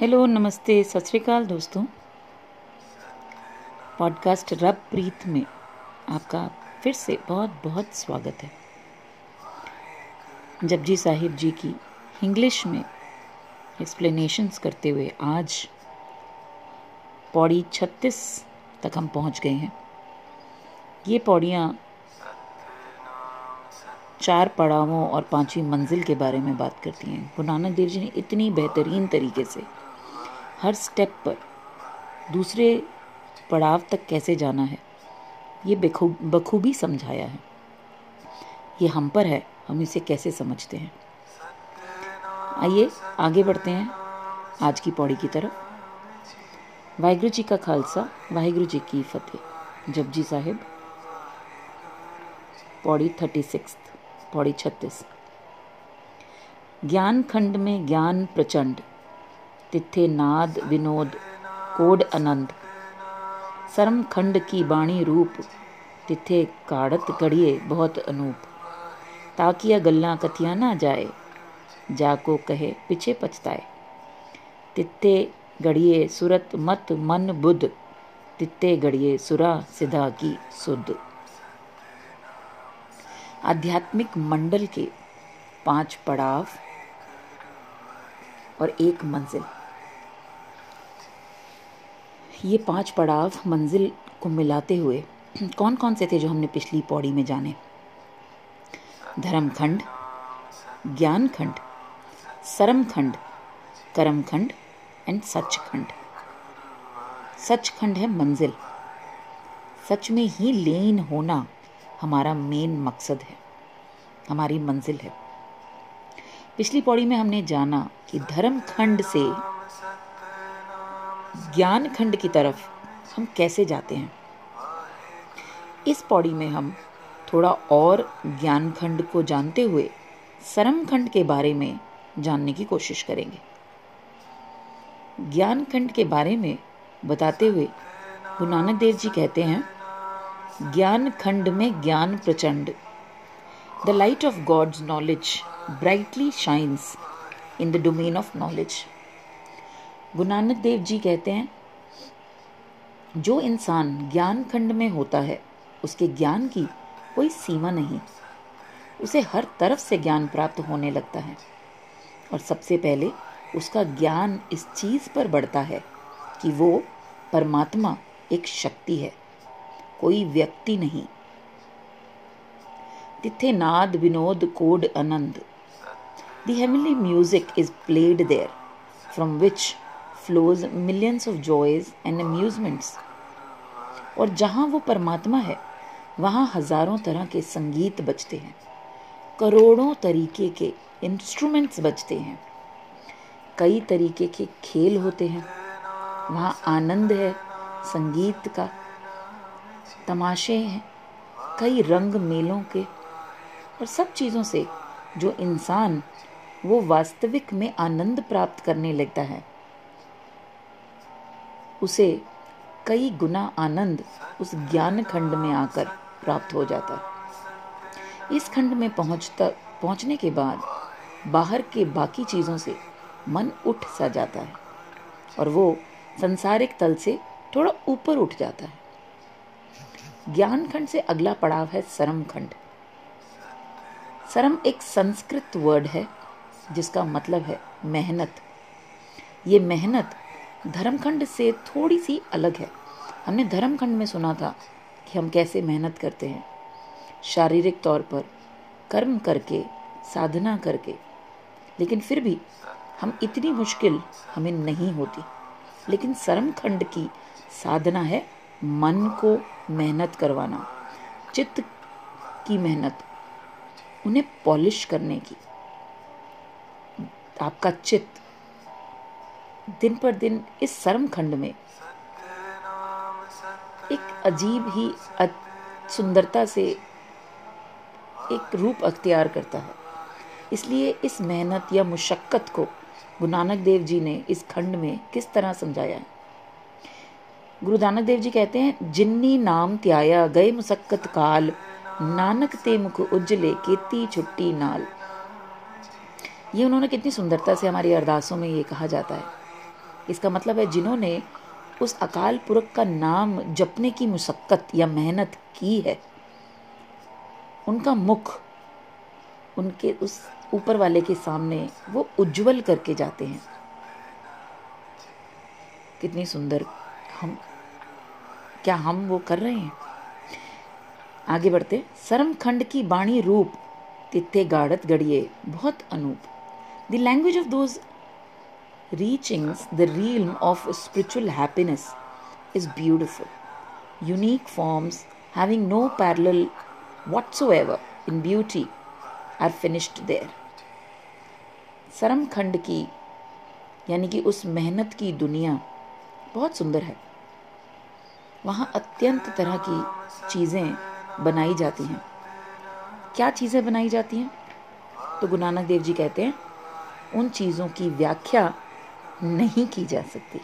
Hello नमस्ते सत श्रीकाल दोस्तों। पॉडकास्ट रब प्रीत में आपका फिर से बहुत बहुत स्वागत है। जपजी साहिब जी की इंग्लिश में एक्सप्लेनेशंस करते हुए आज पौड़ी 36 तक हम पहुँच गए हैं। ये पौड़ियाँ चार पड़ावों और पांचवी मंजिल के बारे में बात करती हैं। गुरु नानक देव जी ने इतनी बेहतरीन तरीके से हर स्टेप पर दूसरे पड़ाव तक कैसे जाना है, ये बखूब बखूबी समझाया है। ये हम पर है, हम इसे कैसे समझते हैं? आइए, आगे बढ़ते हैं आज की पौड़ी की तरफ़। वाहिगुरु जी का खालसा, वाहिगुरु जी की फतेह। जपजी साहिब, पौड़ी थर्टी सिक्स पौड़ी छत्तीस। ज्ञान खंड में ज्ञान प्रचंड तिथे नाद, विनोद, कोड आनंद। सरम खंड की बाणी रूप, तिथे काड़त कड़िए बहुत अनूप। ताकि गल्ला कथिया ना जाए जाको कहे पीछे पछताए। तिथे गड़िए सुरत मत मन बुद्ध तिथे गड़िए सुरा सिधा की सुध। आध्यात्मिक मंडल के पाँच पड़ाव और एक मंजिल। ये पाँच पड़ाव मंजिल को मिलाते हुए कौन कौन से थे जो हमने पिछली पौड़ी में जाने? धर्मखंड, ज्ञानखंड सरमखंड करमखंड एंड सचखंड। सचखंड है मंजिल। सच में ही लीन होना हमारा मेन मकसद है। हमारी मंजिल है। पिछली पौड़ी में हमने जाना कि धर्म खंड से ज्ञान खंड की तरफ़ हम कैसे जाते हैं। इस पौड़ी में हम थोड़ा और ज्ञान खंड को जानते हुए सरम खंड के बारे में जानने की कोशिश करेंगे। ज्ञान खंड के बारे में बताते हुए गुरु नानक देव जी कहते हैं, ज्ञान खंड में ज्ञान प्रचंड। The light of God's knowledge brightly shines in the domain of knowledge Guru Nanak Dev जी कहते हैं, जो इंसान ज्ञान खंड में होता है, उसके ज्ञान की कोई सीमा नहीं। उसे हर तरफ़ से ज्ञान प्राप्त होने लगता है। और सबसे पहले उसका ज्ञान इस चीज़ पर बढ़ता है कि वो परमात्मा एक शक्ति है, कोई व्यक्ति नहीं। तिथे नाद, विनोद, कोड, आनंद। The heavenly music is played there from which flows millions of joys and amusements और जहाँ वो परमात्मा है, वहाँ हज़ारों तरह के संगीत बजते हैं। करोड़ों तरीके के इंस्ट्रूमेंट्स बजते हैं। कई तरीके के खेल होते हैं। वहाँ आनंद है, संगीत का तमाशे हैं। कई रंग मेलों के और सब चीज़ों से जो इंसान वो वास्तविक में आनंद प्राप्त करने लगता है। उसे कई गुना आनंद उस ज्ञान खंड में आकर प्राप्त हो जाता है। इस खंड में पहुँचता, पहुँचने के बाद बाहर के बाकी चीज़ों से मन उठ सा जाता है और वो संसारिक तल से थोड़ा ऊपर उठ जाता है। ज्ञान खंड से अगला पड़ाव है सरम खंड। सरम एक संस्कृत वर्ड है जिसका मतलब है मेहनत। ये मेहनत धर्मखंड से थोड़ी सी अलग है। हमने धर्मखंड में सुना था कि हम कैसे मेहनत करते हैं। शारीरिक तौर पर कर्म करके, साधना करके, लेकिन फिर भी हम इतनी मुश्किल हमें नहीं होती। लेकिन सरम खंड की साधना है मन को मेहनत करवाना, चित्त की मेहनत, उन्हें पॉलिश करने की। आपका चित्त दिन पर दिन इस शर्म खंड में एक अजीब ही सुंदरता से एक रूप अख्तियार करता है। इसलिए इस मेहनत या मुशक्क़त को गुरु नानक देव जी ने इस खंड में किस तरह समझाया? है गुरु नानक देव जी कहते हैं, जिन्नी नाम त्याया गए मुसक्कत काल, नानक ते मुख उजले केती छुट्टी नाल। ये उन्होंने कितनी सुंदरता से हमारी अरदासों में ये कहा जाता है। इसका मतलब है जिन्होंने उस अकाल पुरख का नाम जपने की मुशक्क़त या मेहनत की है, उनका मुख उनके उस ऊपर वाले के सामने वो उज्जवल करके जाते हैं। कितनी सुंदर हम, क्या हम वो कर रहे हैं? आगे बढ़ते सरम खंड की बाणी रूप तिथे गाड़त गड़िए बहुत Anoop. The language of those reachings the realm of spiritual happiness is beautiful unique forms having no parallel whatsoever in beauty are finished there. सरम खंड की यानी कि उस मेहनत की दुनिया बहुत सुंदर है वहाँ अत्यंत तरह की चीज़ें बनाई जाती हैं क्या चीज़ें बनाई जाती हैं तो गुरु नानक देव जी कहते हैं उन चीज़ों की व्याख्या नहीं की जा सकती।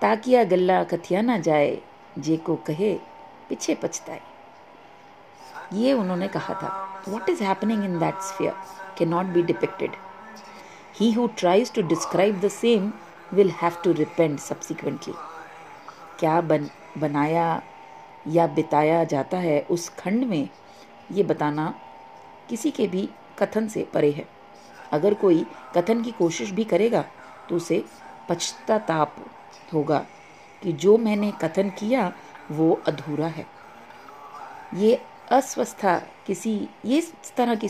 ताकिया गल्ला कथिया ना जाए, जे को कहे, पीछे पछताए। ये उन्होंने कहा था what is happening in that sphere can not be depicted he who tries to describe the same will have to repent subsequently क्या बन, बनाया या बिताया जाता है उस खंड में, ये बताना किसी के भी कथन से परे है। अगर कोई कथन की कोशिश भी करेगा तो उसे पश्चाताप होगा कि जो मैंने कथन किया, वो अधूरा है। ये अस्वस्था किसी, ये इस तरह की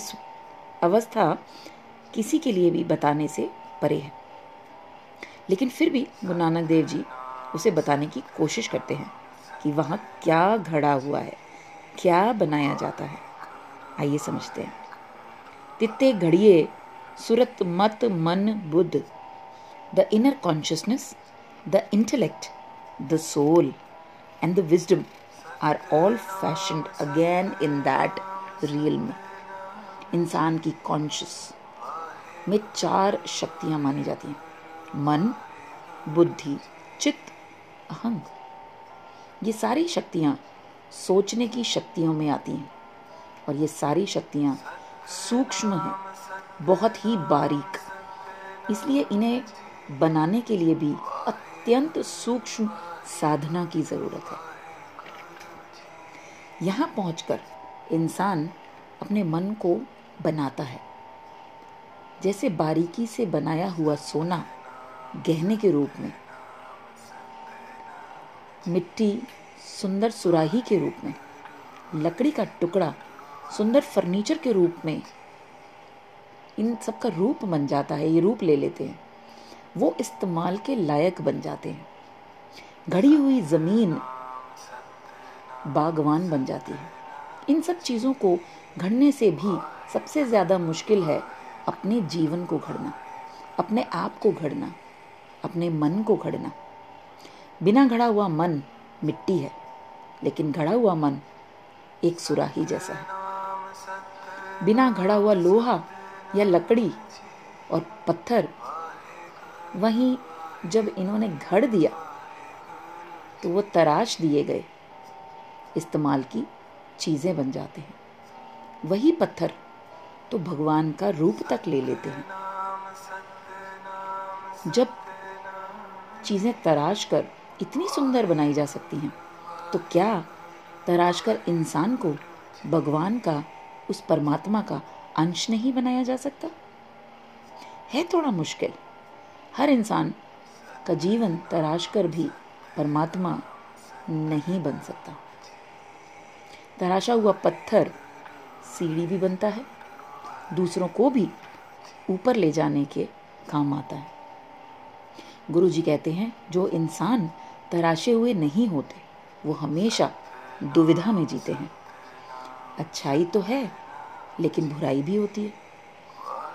अवस्था किसी के लिए भी बताने से परे है। लेकिन फिर भी गुरु नानक देव जी उसे बताने की कोशिश करते हैं कि वहाँ क्या घड़ा हुआ है, क्या बनाया जाता है। आइए समझते हैं। तित्ते घड़िए सुरत मत, मन, Buddha. The inner consciousness the intellect the soul and the wisdom are all fashioned again in that realm. इंसान की कॉन्शियस में चार शक्तियाँ मानी जाती हैं। मन, बुद्धि, चित्त अहंग ये सारी शक्तियाँ सोचने की शक्तियों में आती हैं और ये सारी शक्तियाँ सूक्ष्म हैं। बहुत ही बारीक। इसलिए इन्हें बनाने के लिए भी अत्यंत सूक्ष्म साधना की ज़रूरत है। यहाँ पहुंचकर इंसान अपने मन को बनाता है। जैसे बारीकी से बनाया हुआ सोना गहने के रूप में, मिट्टी सुंदर सुराही के रूप में, लकड़ी का टुकड़ा सुंदर फर्नीचर के रूप में इन सब का रूप बन जाता है, ये रूप ले लेते हैं। वो इस्तेमाल के लायक बन जाते हैं। घड़ी हुई ज़मीन बागवान बन जाती है। इन सब चीज़ों को घड़ने से भी सबसे ज़्यादा मुश्किल है अपने जीवन को घड़ना, अपने आप को घड़ना, अपने मन को घड़ना। बिना घड़ा हुआ मन मिट्टी है, लेकिन घड़ा हुआ मन एक सुराही जैसा है। बिना घड़ा हुआ लोहा या लकड़ी और पत्थर, वहीं जब इन्होंने घड़ दिया तो वो तराश दिए गए। इस्तेमाल की चीज़ें बन जाते हैं। वही पत्थर तो भगवान का रूप तक ले लेते हैं। जब चीज़ें तराश कर इतनी सुंदर बनाई जा सकती हैं तो क्या तराश कर इंसान को भगवान का, उस परमात्मा का अंश नहीं बनाया जा सकता? है थोड़ा मुश्किल। हर इंसान का जीवन तराश कर भी परमात्मा नहीं बन सकता। तराशा हुआ पत्थर सीढ़ी भी बनता है। दूसरों को भी ऊपर ले जाने के काम आता है। गुरु जी कहते हैं, जो इंसान तराशे हुए नहीं होते, वो हमेशा दुविधा में जीते हैं। अच्छाई तो है लेकिन बुराई भी होती है।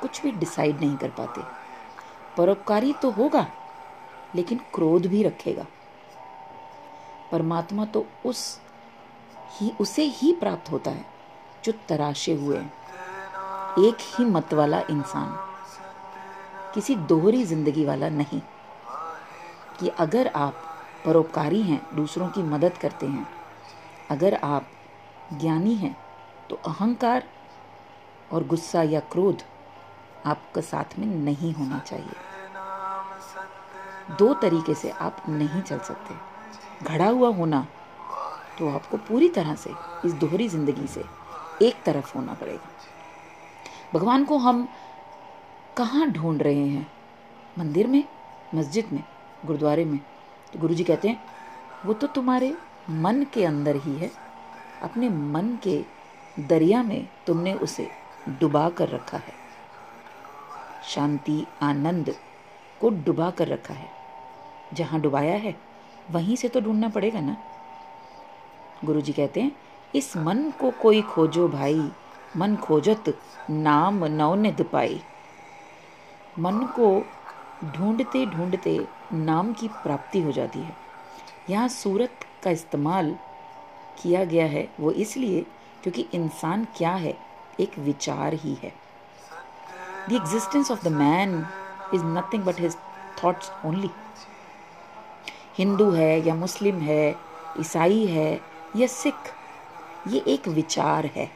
कुछ भी डिसाइड नहीं कर पाते। परोपकारी तो होगा, लेकिन क्रोध भी रखेगा। परमात्मा तो उस ही, उसे ही प्राप्त होता है, जो तराशे हुए हैं। एक ही मत वाला इंसान, किसी दोहरी ज़िंदगी वाला नहीं। कि अगर आप परोपकारी हैं, दूसरों की मदद करते हैं, अगर आप ज्ञानी हैं तो अहंकार और गुस्सा या क्रोध आपका साथ में नहीं होना चाहिए। दो तरीके से आप नहीं चल सकते। घड़ा हुआ होना तो आपको पूरी तरह से इस दोहरी ज़िंदगी से एक तरफ़ होना पड़ेगा। भगवान को हम कहाँ ढूंढ रहे हैं? मंदिर में? मस्जिद में? गुरुद्वारे में? तो गुरु जी कहते हैं, वो तो तुम्हारे मन के अंदर ही है। अपने मन के दरिया में तुमने उसे डुबा कर रखा है। शांति, आनंद को डुबा कर रखा है। जहाँ डुबाया है, वहीं से तो ढूंढना पड़ेगा ना। गुरु जी कहते हैं, इस मन को कोई खोजो भाई, मन खोजत नाम नवनिध पाई। मन को ढूंढते ढूंढते नाम की प्राप्ति हो जाती है। यहाँ सूरत का इस्तेमाल किया गया है वो इसलिए क्योंकि इंसान क्या है एक विचार ही है। The existence of the man is nothing but his thoughts only Hindu है या मुस्लिम है, ईसाई है या सिख, ये एक विचार है।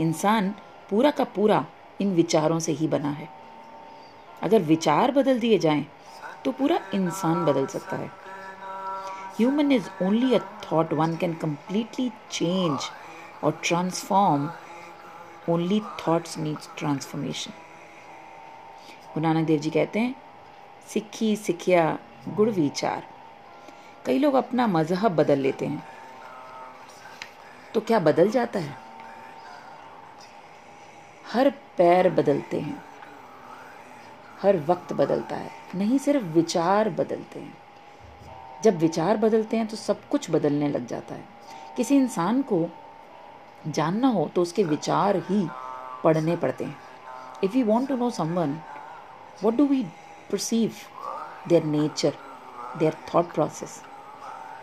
इंसान पूरा का पूरा इन विचारों से ही बना है। अगर विचार बदल दिए जाएँ तो पूरा इंसान बदल सकता है। Human is only a thought one can completely change और transform only thoughts needs transformation Guru Nanak Dev जी कहते हैं, सिक्खी सिखिया गुड़ विचार. कई लोग अपना मज़हब बदल लेते हैं। तो क्या बदल जाता है? हर पैर बदलते हैं। हर वक्त बदलता है। नहीं, सिर्फ़ विचार बदलते हैं। जब विचार बदलते हैं तो सब कुछ बदलने लग जाता है। किसी इंसान को जानना हो तो उसके विचार ही पढ़ने पड़ते हैं। If you want to know someone what do we perceive their nature their thought process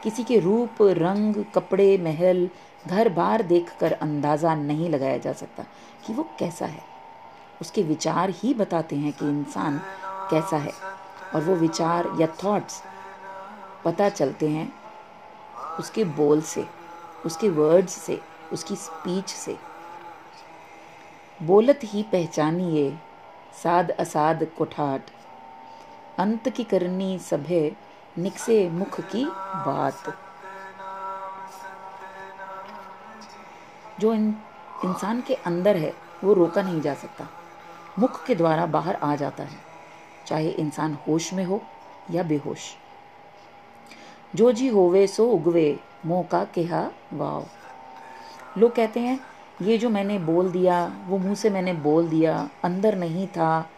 किसी के रूप, रंग, कपड़े, महल, घर बार देखकर अंदाज़ा नहीं लगाया जा सकता कि वो कैसा है। उसके विचार ही बताते हैं कि इंसान कैसा है और वो विचार या थॉट्स पता चलते हैं उसके बोल से, उसके वर्ड्स से। उसकी स्पीच से। बोलत ही पहचानिए साद असाद कोठाट। अंत की करनी सभे निकसे मुख की बात। जो इन, इंसान के अंदर है वो रोका नहीं जा सकता। मुख के द्वारा बाहर आ जाता है चाहे इंसान होश में हो या बेहोश। जो जी होवे सो उगवे मोह का केहा वाव। लोग कहते हैं, ये जो मैंने बोल दिया, वो मुँह से मैंने बोल दिया, अंदर नहीं था।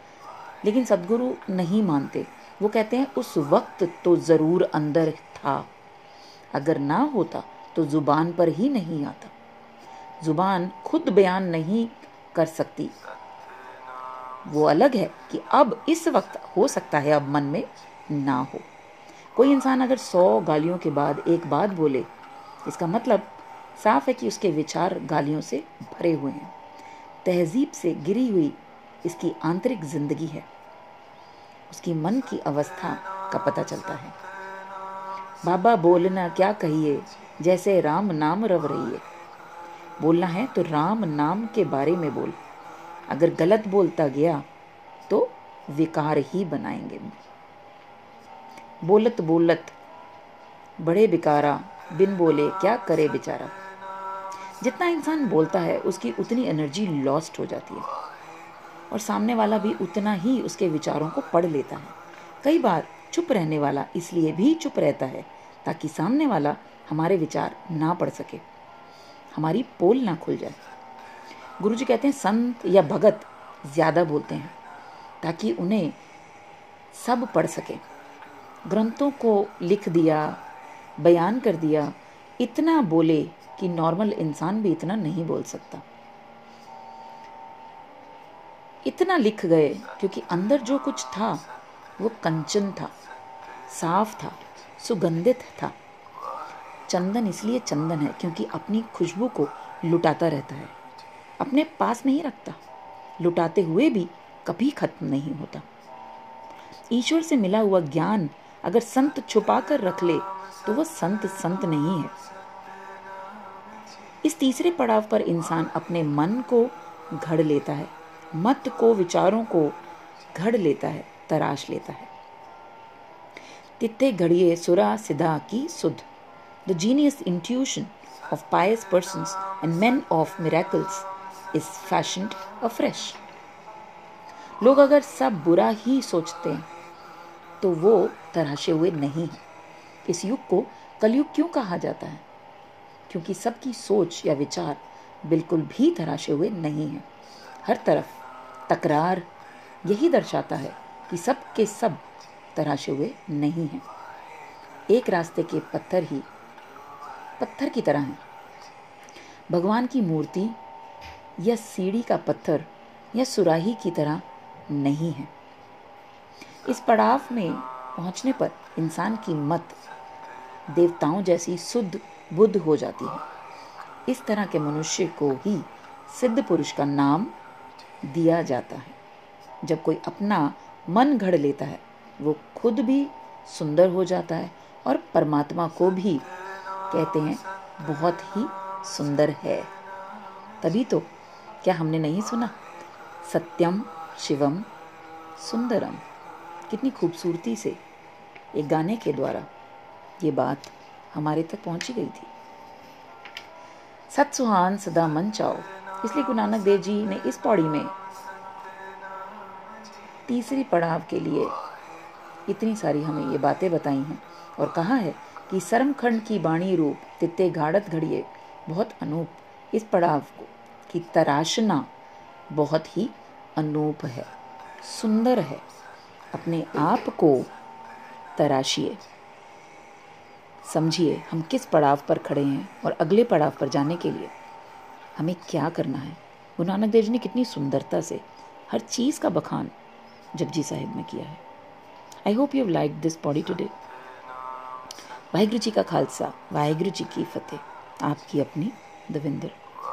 लेकिन सदगुरु नहीं मानते। वो कहते हैं, उस वक्त तो ज़रूर अंदर था। अगर ना होता तो ज़ुबान पर ही नहीं आता। ज़ुबान खुद बयान नहीं कर सकती। वो अलग है कि अब इस वक्त हो सकता है, अब मन में ना हो। कोई इंसान अगर सौ गालियों के बाद एक बात बोले, इसका मतलब साफ़ है कि उसके विचार गालियों से भरे हुए हैं। तहजीब से गिरी हुई इसकी आंतरिक ज़िंदगी है। उसकी मन की अवस्था का पता चलता है। बाबा बोलना क्या कहिए, जैसे राम नाम रव रही है। बोलना है तो राम नाम के बारे में बोल। अगर गलत बोलता गया तो विकार ही बनाएँगे। बोलत बोलत, बड़े बिकारा, बिन बोले क्या करे बेचारा। जितना इंसान बोलता है, उसकी उतनी एनर्जी लॉस्ट हो जाती है। और सामने वाला भी उतना ही उसके विचारों को पढ़ लेता है। कई बार चुप रहने वाला इसलिए भी चुप रहता है, ताकि सामने वाला हमारे विचार ना पढ़ सके। हमारी पोल ना खुल जाए। गुरु जी कहते हैं, संत या भगत ज़्यादा बोलते हैं, ताकि उन्हें सब पढ़ सके। ग्रंथों को लिख दिया, बयान कर दिया, इतना बोले कि नॉर्मल इंसान भी इतना नहीं बोल सकता। इतना लिख गए, क्योंकि अंदर जो कुछ था, वो कंचन था, साफ़ था, सुगंधित था। चंदन इसलिए चंदन है, क्योंकि अपनी खुशबू को लुटाता रहता है। अपने पास नहीं रखता। लुटाते हुए भी कभी खत्म नहीं होता। ईश्वर से मिला हुआ ज्ञान अगर संत छुपा कर रख ले तो वह संत संत नहीं है। इस तीसरे पड़ाव पर इंसान अपने मन को घड़ लेता है, मत को, विचारों को घड़ लेता है, तराश लेता है। तिथे घड़िए सुरा सिदा की सुध। The genius intuition of pious persons and men of miracles is fashioned afresh. लोग अगर सब बुरा ही सोचते हैं तो वो तराशे हुए नहीं हैं। इस युग को कलयुग क्यों कहा जाता है? क्योंकि सबकी सोच या विचार बिल्कुल भी तराशे हुए नहीं हैं। हर तरफ़ तकरार यही दर्शाता है कि सब के सब तराशे हुए नहीं हैं। एक रास्ते के पत्थर ही पत्थर की तरह हैं। भगवान की मूर्ति या सीढ़ी का पत्थर या सुराही की तरह नहीं है। इस पड़ाव में पहुँचने पर इंसान की मत देवताओं जैसी शुद्ध बुद्ध हो जाती है। इस तरह के मनुष्य को ही सिद्ध पुरुष का नाम दिया जाता है। जब कोई अपना मन घड़ लेता है, वो खुद भी सुंदर हो जाता है और परमात्मा को भी कहते हैं, बहुत ही सुंदर है। तभी तो क्या हमने नहीं सुना? सत्यम शिवम सुंदरम। कितनी खूबसूरती से एक गाने के द्वारा ये बात हमारे तक पहुँची गई थी। सत सुहान सदा मन चाओ। इसलिए गुरु नानक देव जी ने इस पौड़ी में तीसरी पड़ाव के लिए इतनी सारी हमें ये बातें बताई हैं और कहा है कि सरमखंड की बाणी रूप तित्ते घाड़त घड़िए बहुत अनूप इस पड़ाव को की तराशना बहुत ही अनूप है, सुंदर है। अपने आप को तराशिए। समझिए, हम किस पड़ाव पर खड़े हैं और अगले पड़ाव पर जाने के लिए। हमें क्या करना है? गुरु नानक देव जी ने कितनी सुंदरता से हर चीज़ का बखान जपजी साहिब में किया है। I hope you like this body today Waheguru ji का खालसा, वाहिगुरु जी की फतेह। आपकी अपनी दविंदर।